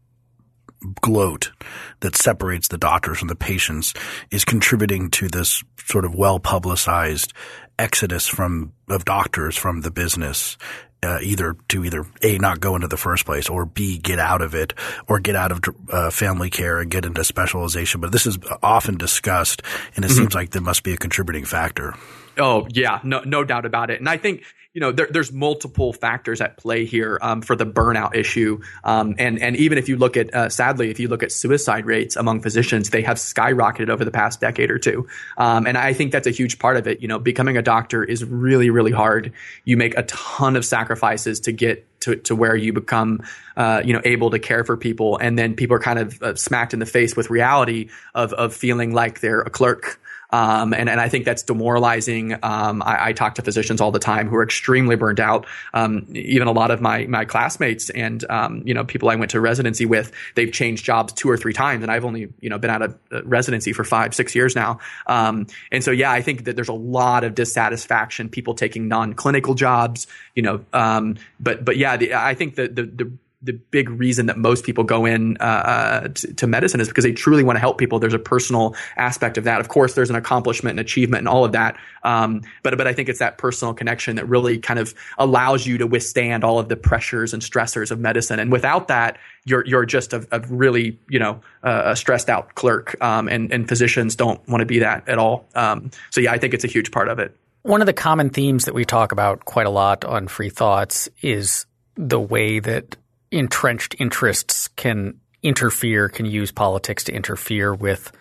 gloat that separates the doctors from the patients is contributing to this sort of well publicized exodus from of doctors from the business uh, either to either a not go into the first place or b get out of it or get out of uh, family care and get into specialization but this is often discussed and it mm-hmm. seems like there must be a contributing factor Oh yeah, no no doubt about it. And I think you know there, there's multiple factors at play here um, for the burnout issue. Um, and and even if you look at uh, sadly, if you look at suicide rates among physicians, they have skyrocketed over the past decade or two. Um, and I think that's a huge part of it. You know, becoming a doctor is really really hard. You make a ton of sacrifices to get to, to where you become, uh, you know, able to care for people, and then people are kind of uh, smacked in the face with reality of of feeling like they're a clerk um, and, and I think that's demoralizing. Um, I, I, talk to physicians all the time who are extremely burned out. Um, even a lot of my, my classmates and, um, you know, people I went to residency with, they've changed jobs two or three times. And I've only, you know, been out of uh, residency for five, six years now. Um, and so, yeah, I think that there's a lot of dissatisfaction, people taking non-clinical jobs, you know, um, but, but yeah, the, I think that the, the the big reason that most people go in uh, uh to, to, medicine is because they truly want to help people. There's a personal aspect of that. Of course, there's an accomplishment and achievement and all of that. Um, but but I think it's that personal connection that really kind of allows you to withstand all of the pressures and stressors of medicine. And without that, you're you're just a, a really you know uh, a stressed out clerk. Um, and and physicians don't want to be that at all. Um, so yeah, I think it's a huge part of it. One of the common themes that we talk about quite a lot on Free Thoughts is the way that entrenched interests can interfere, can use politics to interfere with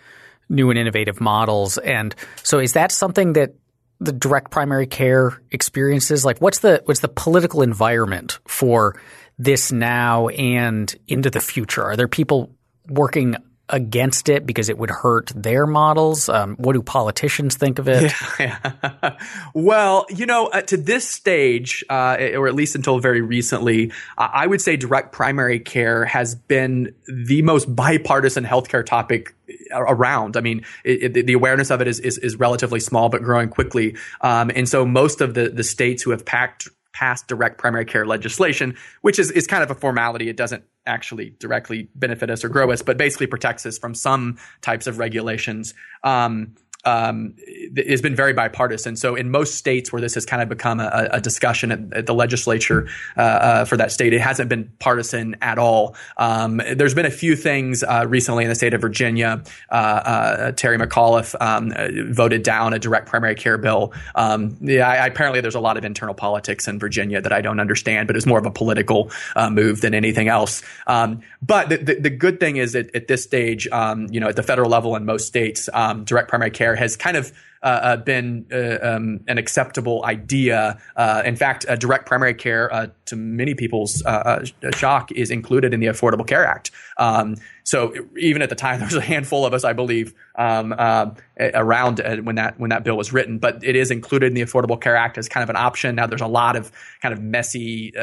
new and innovative models. And so is that something that the direct primary care experiences? Like what's the what's the political environment for this now and into the future? Are there people working against it because it would hurt their models? Um, what do politicians think of it? Yeah. well, you know, uh, to this stage, uh, or at least until very recently, uh, I would say direct primary care has been the most bipartisan healthcare topic uh, around. I mean, it, it, the awareness of it is, is, is relatively small, but growing quickly. Um, and so most of the the states who have packed passed direct primary care legislation, which is, is kind of a formality. It doesn't actually directly benefit us or grow us, but basically protects us from some types of regulations. Um, um, has been very bipartisan. So in most states where this has kind of become a, a discussion at, at, the legislature uh, uh, for that state, it hasn't been partisan at all. Um, there's been a few things uh, recently in the state of Virginia. Uh, uh, Terry McAuliffe um, voted down a direct primary care bill. Um, yeah, I, apparently there's a lot of internal politics in Virginia that I don't understand, but it's more of a political uh, move than anything else. Um, but the, the, the, good thing is that at this stage, um, you know, at the federal level in most states, direct primary care has kind of uh, uh, been uh, um, an acceptable idea. Uh, in fact, direct primary care, uh, to many people's uh, shock, is included in the Affordable Care Act. Um, so even at the time, there was a handful of us, I believe, um, around when that when that bill was written. But it is included in the Affordable Care Act as kind of an option. Now, there's a lot of kind of messy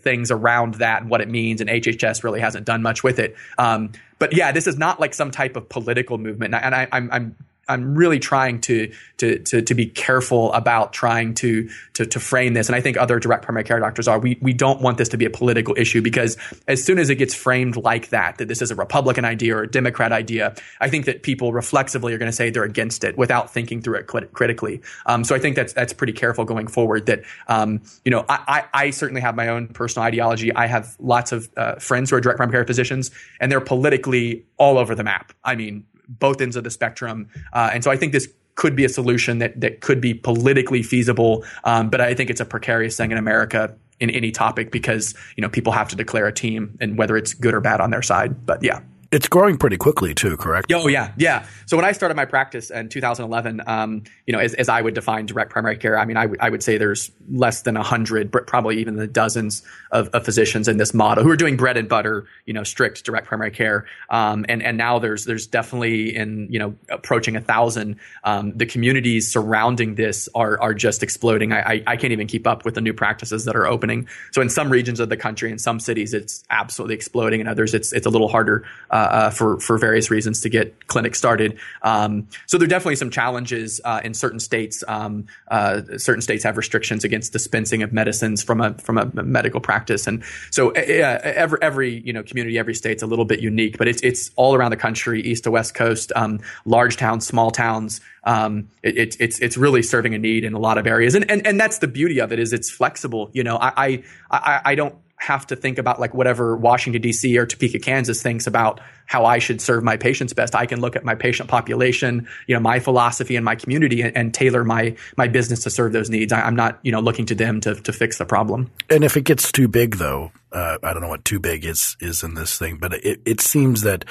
things around that and what it means, and HHS really hasn't done much with it. Um, but yeah, this is not like some type of political movement, and I, am I'm really trying to, to, to, to, be careful about trying to, to, to frame this. And I think other direct primary care doctors are. We, we don't want this to be a political issue because as soon as it gets framed like that, that this is a Republican idea or a Democrat idea, I think that people reflexively are going to say they're against it without thinking through it crit- critically. Um, so I think that's, that's pretty careful going forward that, um, you know, I, I, I, certainly have my own personal ideology. I have lots of uh, friends who are direct primary care physicians and they're politically all over the map. I mean, both ends of the spectrum. Uh, and so I think this could be a solution that that could be politically feasible. Um, but I think it's a precarious thing in America in any topic because you know people have to declare a team and whether it's good or bad on their side. But yeah. It's growing pretty quickly too, correct? Oh yeah, yeah. So when I started my practice in 2011, um, you know, as, as, I would define direct primary care, I mean, I, w- I would say there's less than hundred, probably even the dozens of, of, physicians in this model who are doing bread and butter, you know, strict direct primary care. Um, and and now there's there's definitely in you know approaching a thousand. Um, the communities surrounding this are are just exploding. I, I I can't even keep up with the new practices that are opening. So in some regions of the country, in some cities, it's absolutely exploding. In others, it's it's a little harder. Uh, uh, for for various reasons to get clinics started. Um, so there are definitely some challenges uh, in certain states. Um, uh, certain states have restrictions against dispensing of medicines from a from a medical practice, and so every every you know community, every state's a little bit unique, but it's it's all around the country, east to west coast, um, large towns, small towns. Um, it, it's it's really serving a need in a lot of areas, and and and that's the beauty of it is it's flexible. You know, I I I don't have to think about like whatever Washington D.C. or Topeka, Kansas thinks about how I should serve my patients best. I can look at my patient population, you know, my philosophy and my community, and, and tailor my my business to serve those needs. I, am not, you know, looking to them to to fix the problem. And if it gets too big, though, uh, I don't know what too big is is in this thing, but it it seems that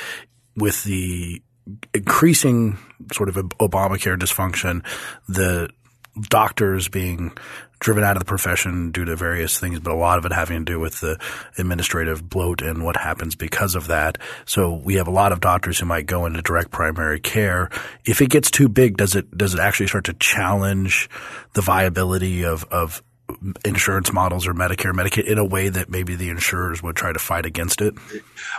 with the increasing sort of Obamacare dysfunction, the doctors being driven out of the profession due to various things, but a lot of it having to do with the administrative bloat and what happens because of that. So we have a lot of doctors who might go into direct primary care. If it gets too big, does it does it actually start to challenge the viability of of insurance models or Medicare, Medicaid in a way that maybe the insurers would try to fight against it?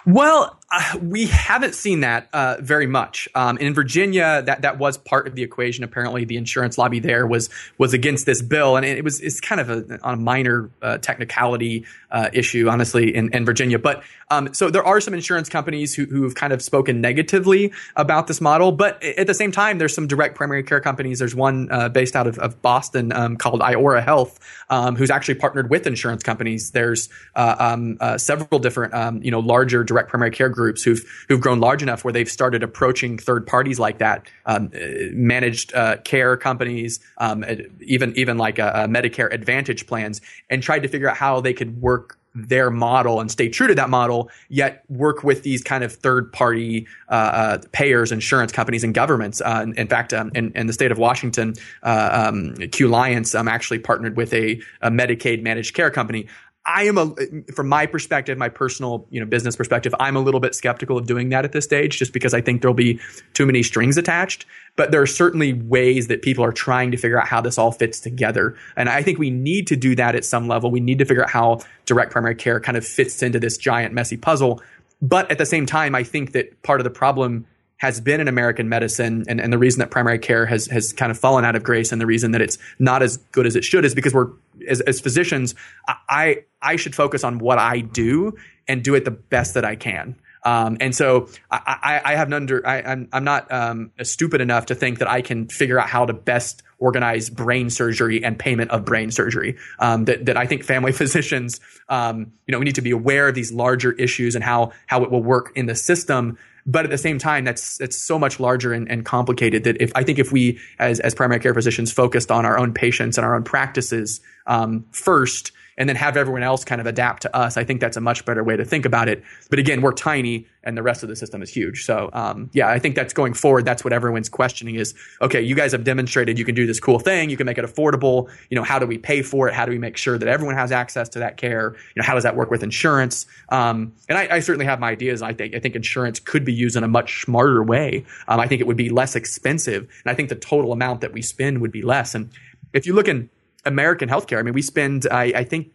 Well, we haven't seen that uh, very much. Um, in Virginia, that that was part of the equation. Apparently, the insurance lobby there was was against this bill, and it was it's kind of a, on a minor uh, technicality uh, issue, honestly, in, in Virginia. But um, so there are some insurance companies who who've kind of spoken negatively about this model, but at the same time, there's some direct primary care companies. There's one uh, based out of, of Boston um, called Iora Health, um, who's actually partnered with insurance companies. There's uh, um, several different um, you know larger direct primary care groups who've who've grown large enough where they've started approaching third parties like that, um, managed uh, care companies, um, even even like Medicare Advantage plans, and tried to figure out how they could work their model and stay true to that model, yet work with these kind of third party uh, uh, payers, insurance companies, and governments. Uh, in, in, fact, um, in, in, the state of Washington, uh, um, Qliance um, actually partnered with a, a Medicaid managed care company. I am a, from my perspective, my personal, you know, business perspective, I'm a little bit skeptical of doing that at this stage, just because I think there'll be too many strings attached. But there are certainly ways that people are trying to figure out how this all fits together, and I think we need to do that at some level. We need to figure out how direct primary care kind of fits into this giant messy puzzle. But at the same time, I think that part of the problem has been in American medicine, and, and the reason that primary care has has kind of fallen out of grace, and the reason that it's not as good as it should, is because we're as, as physicians, I I should focus on what I do and do it the best that I can. Um, and so I, I, I have under I, I'm, I'm not um, stupid enough to think that I can figure out how to best organize brain surgery and payment of brain surgery. Um, that that I think family physicians, um, you know, we need to be aware of these larger issues and how how it will work in the system but at the same time, that's that's so much larger and, and complicated that if I think if we as as primary care physicians focused on our own patients and our own practices um, first, and then have everyone else kind of adapt to us. I think that's a much better way to think about it. But again, we're tiny and the rest of the system is huge. So um, yeah, I think that's going forward. That's what everyone's questioning is, okay, you guys have demonstrated you can do this cool thing. You can make it affordable. You know, how do we pay for it? How do we make sure that everyone has access to that care? You know, how does that work with insurance? Um, and I, I, certainly have my ideas. I think, I think insurance could be used in a much smarter way. Um, I think it would be less expensive. And I think the total amount that we spend would be less. And if you look in American healthcare. I mean, we spend, I, I think,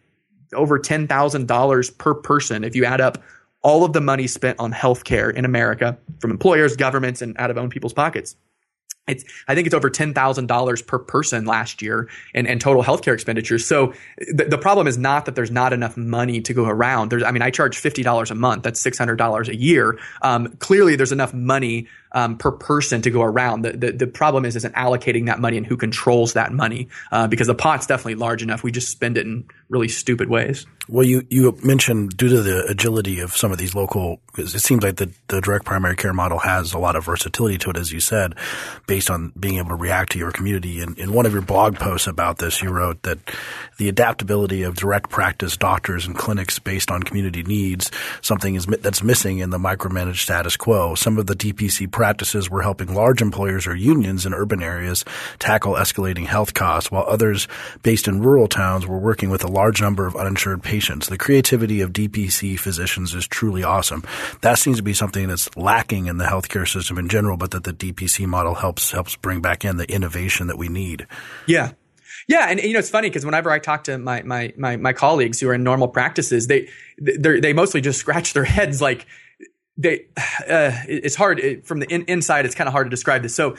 over $10,000 per person if you add up all of the money spent on healthcare in America from employers, governments, and out of own people's pockets. It's, I think it's over $10,000 per person last year in, in total healthcare expenditures. So the, the problem is not that there's not enough money to go around. There's, I mean, I charge $50 a month. That's $600 a year. Um, clearly there's enough money um, per person to go around. The, the, the problem is isn't allocating that money and who controls that money uh, because the pot's definitely large enough. We just spend it in really stupid ways. Well, you, you mentioned due to the agility of some of these local, it seems like the, the direct primary care model has a lot of versatility to it, as you said, based on being able to react to your community. And in one of your blog posts about this, you wrote that the adaptability of direct practice doctors and clinics based on community needs, something is that's missing in the micromanaged status quo. Some of the DPC practices were helping large employers or unions in urban areas tackle escalating health costs, while others based in rural towns were working with a large number of uninsured patients. The creativity of DPC physicians is truly awesome. That seems to be something that's lacking in the healthcare system in general, but that the DPC model helps helps bring back in the innovation that we need. Yeah, yeah, and you know it's funny because whenever I talk to my, my my my colleagues who are in normal practices, they they mostly just scratch their heads like they. Uh, it's hard it, from the in, inside. It's kind of hard to describe this. So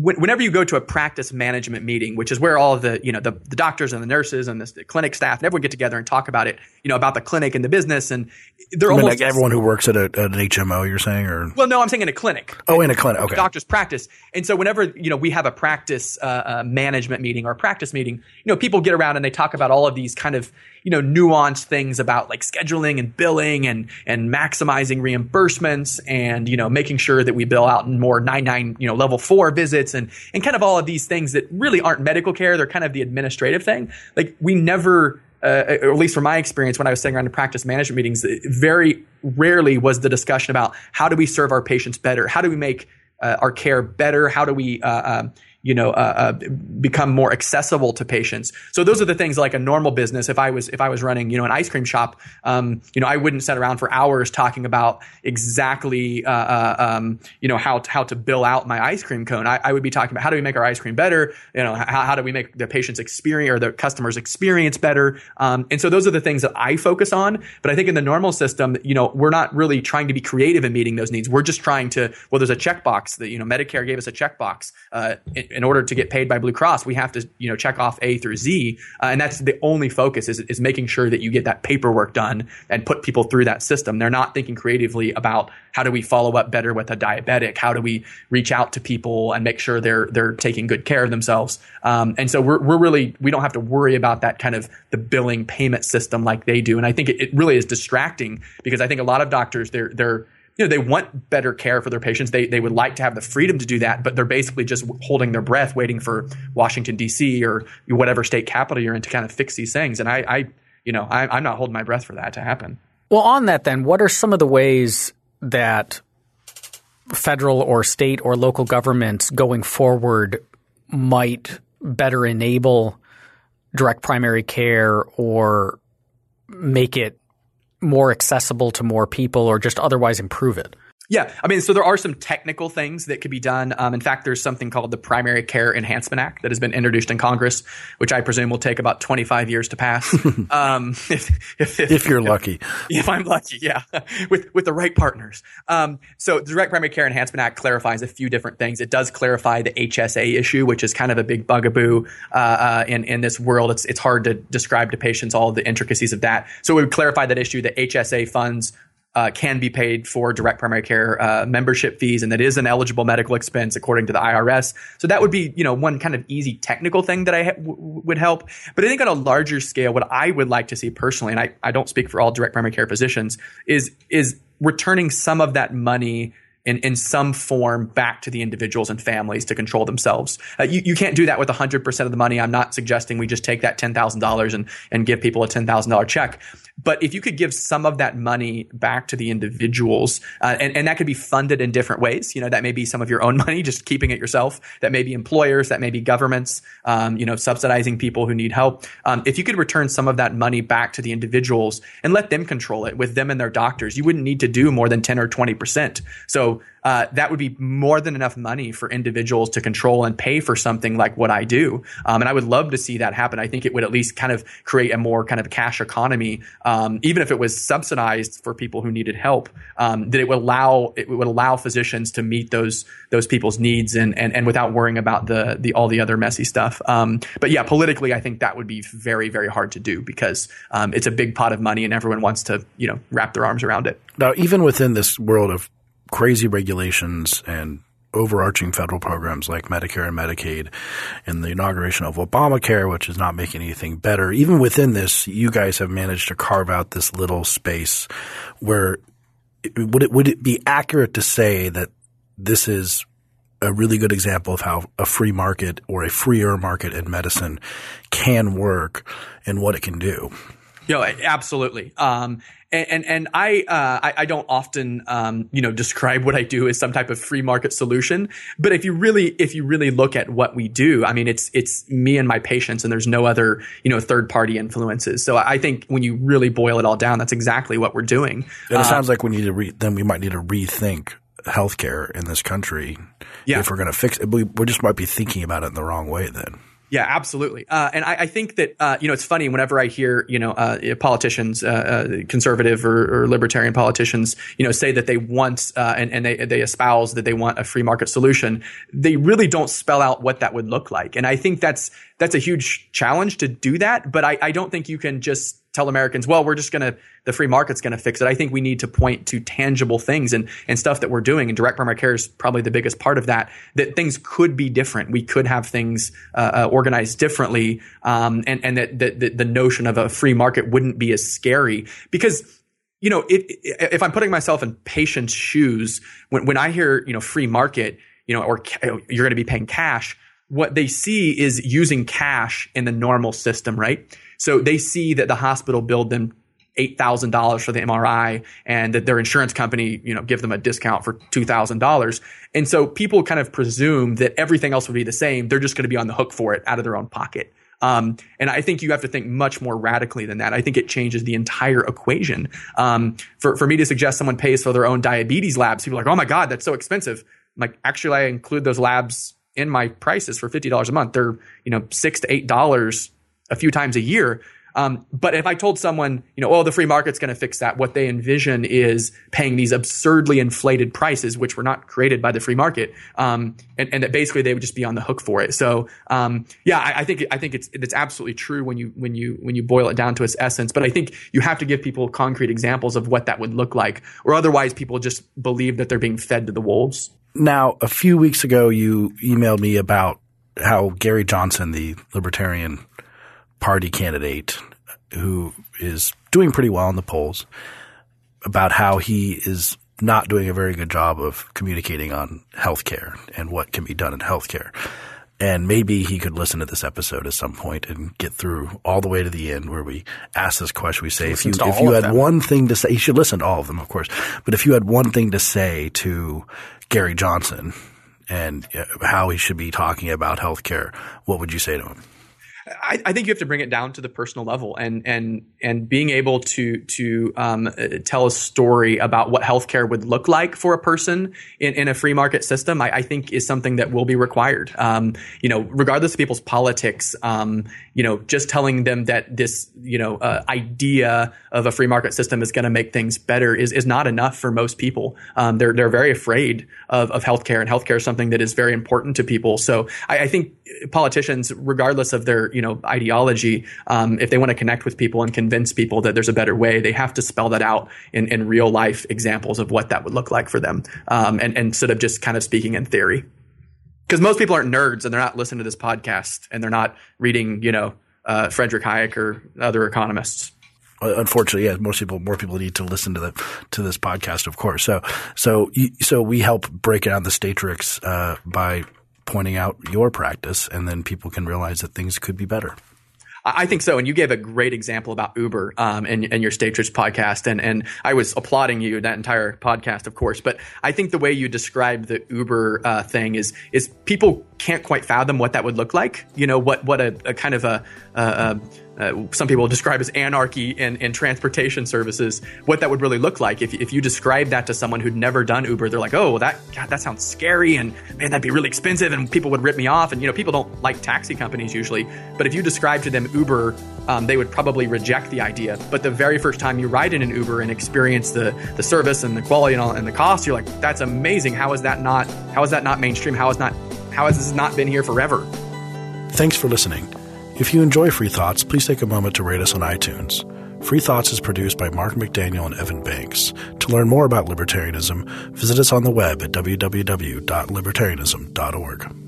whenever you go to a practice management meeting, which is where all of the, you know, the, the doctors and the nurses and the, the, clinic staff and everyone get together and talk about it, you know, about the clinic and the business. And they're almost like everyone who works at, a, at, an HMO, you're saying, or? Well, no, I'm saying in a clinic. Oh, in a clinic. Okay. Doctor's practice. And so whenever, you know, we have a practice uh, uh, management meeting or a practice meeting, you know, people get around and they talk about all of these kind of, you know, nuanced things about like scheduling and billing and, and maximizing reimbursements and, you know, making sure that we bill out more 99, you know, level four visits and, and kind of all of these things that really aren't medical care. They're kind of the administrative thing. Like we never, uh, at least from my experience when I was sitting around in practice management meetings, very rarely was the discussion about how do we serve our patients better? How do we make uh, our care better? How do we, uh, um, you know, uh, uh, become more accessible to patients. So those are the things like a normal business. If I was if I was running, you know, an ice cream shop, um, you know, I wouldn't sit around for hours talking about exactly, uh, uh, um, you know, how how to bill out my ice cream cone. I, I, would be talking about how do we make our ice cream better. You know, how, how do we make the patient's experience or the customer's experience better. Um, and so those are the things that I focus on. But I think in the normal system, you know, we're not really trying to be creative in meeting those needs. We're just trying to. Well, there's a checkbox that you know Medicare gave us a checkbox. Uh, in order to get paid by Blue Cross, we have to you know check off A through Z, uh, and that's the only focus is is making sure that you get that paperwork done and put people through that system. They're not thinking creatively about how do we follow up better with a diabetic, how do we reach out to people and make sure they're they're taking good care of themselves. Um, and so we're we're really we don't have to worry about that kind of the billing payment system like they do. And I think it, it really is distracting because I think a lot of doctors they're they're you know, they want better care for their patients. They, they would like to have the freedom to do that, but they're basically just holding their breath, waiting for Washington D.C. or whatever state capital you're in to kind of fix these things. And I, I you know, I, I'm not holding my breath for that to happen. Well, on that, then, what are some of the ways that federal or state or local governments going forward might better enable direct primary care or make it more accessible to more people or just otherwise improve it? Yeah, I mean, so there are some technical things that could be done. Um, in fact, there's something called the Primary Care Enhancement Act that has been introduced in Congress, which I presume will take about 25 years to pass. um, if, if, if, if, you're lucky, if I'm lucky, yeah, with with the right partners. Um, so, the Direct Primary Care Enhancement Act clarifies a few different things. It does clarify the HSA issue, which is kind of a big bugaboo uh, uh, in in this world. It's it's hard to describe to patients all the intricacies of that. So, it would clarify that issue. The HSA funds uh, can be paid for direct primary care uh, membership fees, and that is an eligible medical expense according to the IRS. So that would be, you know, one kind of easy technical thing that I ha- w- would help. But I think on a larger scale, what I would like to see personally, and I, I don't speak for all direct primary care physicians, is is returning some of that money in, in some form back to the individuals and families to control themselves. Uh, you, you can't do that with 100% of the money. I'm not suggesting we just take that $10,000 and, and give people a $10,000 check. But if you could give some of that money back to the individuals, uh, and, and that could be funded in different ways, you know, that may be some of your own money, just keeping it yourself. That may be employers, that may be governments, um, you know, subsidizing people who need help. Um, if you could return some of that money back to the individuals and let them control it with them and their doctors, you wouldn't need to do more than 10 or 20%. So uh, that would be more than enough money for individuals to control and pay for something like what I do. Um, and I would love to see that happen. I think it would at least kind of create a more kind of cash economy, um, even if it was subsidized for people who needed help. Um, that it would allow it would allow physicians to meet those those people's needs and and, and without worrying about the the all the other messy stuff. Um, but yeah, politically, I think that would be very very hard to do because um, it's a big pot of money and everyone wants to you know wrap their arms around it. Now, even within this world of crazy regulations and overarching federal programs like Medicare and Medicaid and the inauguration of Obamacare, which is not making anything better. Even within this, you guys have managed to carve out this little space where would it, would it be accurate to say that this is a really good example of how a free market or a freer market in medicine can work and what it can do? You know, absolutely. Um, and, and, and I, uh, I, I don't often um, you know describe what I do as some type of free market solution. But if you really if you really look at what we do, I mean it's it's me and my patients, and there's no other you know third party influences. So I think when you really boil it all down, that's exactly what we're doing. And it uh, sounds like we need to re- then we might need to rethink healthcare in this country yeah. if we're going to fix it. We, we just might be thinking about it in the wrong way then. Yeah, absolutely. Uh, and I, I, think that uh, you know it's funny whenever I hear you know uh, politicians, uh, uh, conservative or, or, libertarian politicians, you know, say that they want uh, and, and they they espouse that they want a free market solution. They really don't spell out what that would look like. And I think that's that's a huge challenge to do that. But I, I don't think you can just tell Americans, well, we're just going to, the free market's going to fix it. I think we need to point to tangible things and, and stuff that we're doing. And direct primary care is probably the biggest part of that, that things could be different. We could have things uh, uh, organized differently. Um, and, and that, that, the notion of a free market wouldn't be as scary because you know, it, if I'm putting myself in patients' shoes, when, when I hear, you know, free market, you know, or you're going to be paying cash, what they see is using cash in the normal system, right? So they see that the hospital billed them $8,000 for the MRI and that their insurance company, you know, give them a discount for $2,000. And so people kind of presume that everything else would be the same. They're just going to be on the hook for it out of their own pocket. Um, and I think you have to think much more radically than that. I think it changes the entire equation. Um, for, for me to suggest someone pays for their own diabetes labs, people are like, oh my God, that's so expensive. I'm like, actually, I include those labs in my prices for $50 a month. They're, you know, six to $8 a few times a year. Um, but if I told someone, you know, oh, the free market's going to fix that, what they envision is paying these absurdly inflated prices, which were not created by the free market, um, and, and, that basically they would just be on the hook for it. So, um, yeah, I, I, think I think it's it's absolutely true when you when you when you boil it down to its essence. But I think you have to give people concrete examples of what that would look like, or otherwise people just believe that they're being fed to the wolves. Now, a few weeks ago, you emailed me about how Gary Johnson, the libertarian party candidate who is doing pretty well in the polls about how he is not doing a very good job of communicating on healthcare and what can be done in healthcare. And maybe he could listen to this episode at some point and get through all the way to the end where we ask this question. We say, if you, if you had them. one thing to say, you should listen to all of them, of course, but if you had one thing to say to Gary Johnson and uh, how he should be talking about healthcare, what would you say to him? I, I, think you have to bring it down to the personal level and and and being able to to um, tell a story about what healthcare would look like for a person in, in a free market system. I, I, think is something that will be required. Um, you know, regardless of people's politics, um, you know, just telling them that this you know uh, idea of a free market system is going to make things better is is not enough for most people. Um, they're they're very afraid of of healthcare, and healthcare is something that is very important to people. So I, I think politicians, regardless of their you know ideology, um, if they want to connect with people and convince people that there's a better way, they have to spell that out in, in real life examples of what that would look like for them, um, and, and instead of just kind of speaking in theory. Because most people aren't nerds and they're not listening to this podcast and they're not reading, you know, uh, Frederick Hayek or other economists unfortunately, yeah, most people, more people need to listen to the to this podcast, of course. So, so, so we help break down the Statrix uh, by pointing out your practice, and then people can realize that things could be better. I think so. And you gave a great example about Uber um, and, your Statrix podcast. And, and I was applauding you that entire podcast, of course. But I think the way you described the Uber uh, thing is is people can't quite fathom what that would look like. You know, what what a, a kind of a, a, a uh, some people describe as anarchy in, in transportation services, what that would really look like. If, if you describe that to someone who'd never done Uber, they're like, oh, well, that, God, that sounds scary and man, that'd be really expensive and people would rip me off. And, you know, people don't like taxi companies usually. But if you describe to them Uber, um, they would probably reject the idea. But the very first time you ride in an Uber and experience the, the service and the quality and, all, and the cost, you're like, that's amazing. How is that not, how is that not mainstream? How is not, how has this not been here forever? Thanks for listening. If you enjoy Free Thoughts, please take a moment to rate us on iTunes. Free Thoughts is produced by Mark McDaniel and Evan Banks. To learn more about libertarianism, visit us on the web at www.libertarianism.org.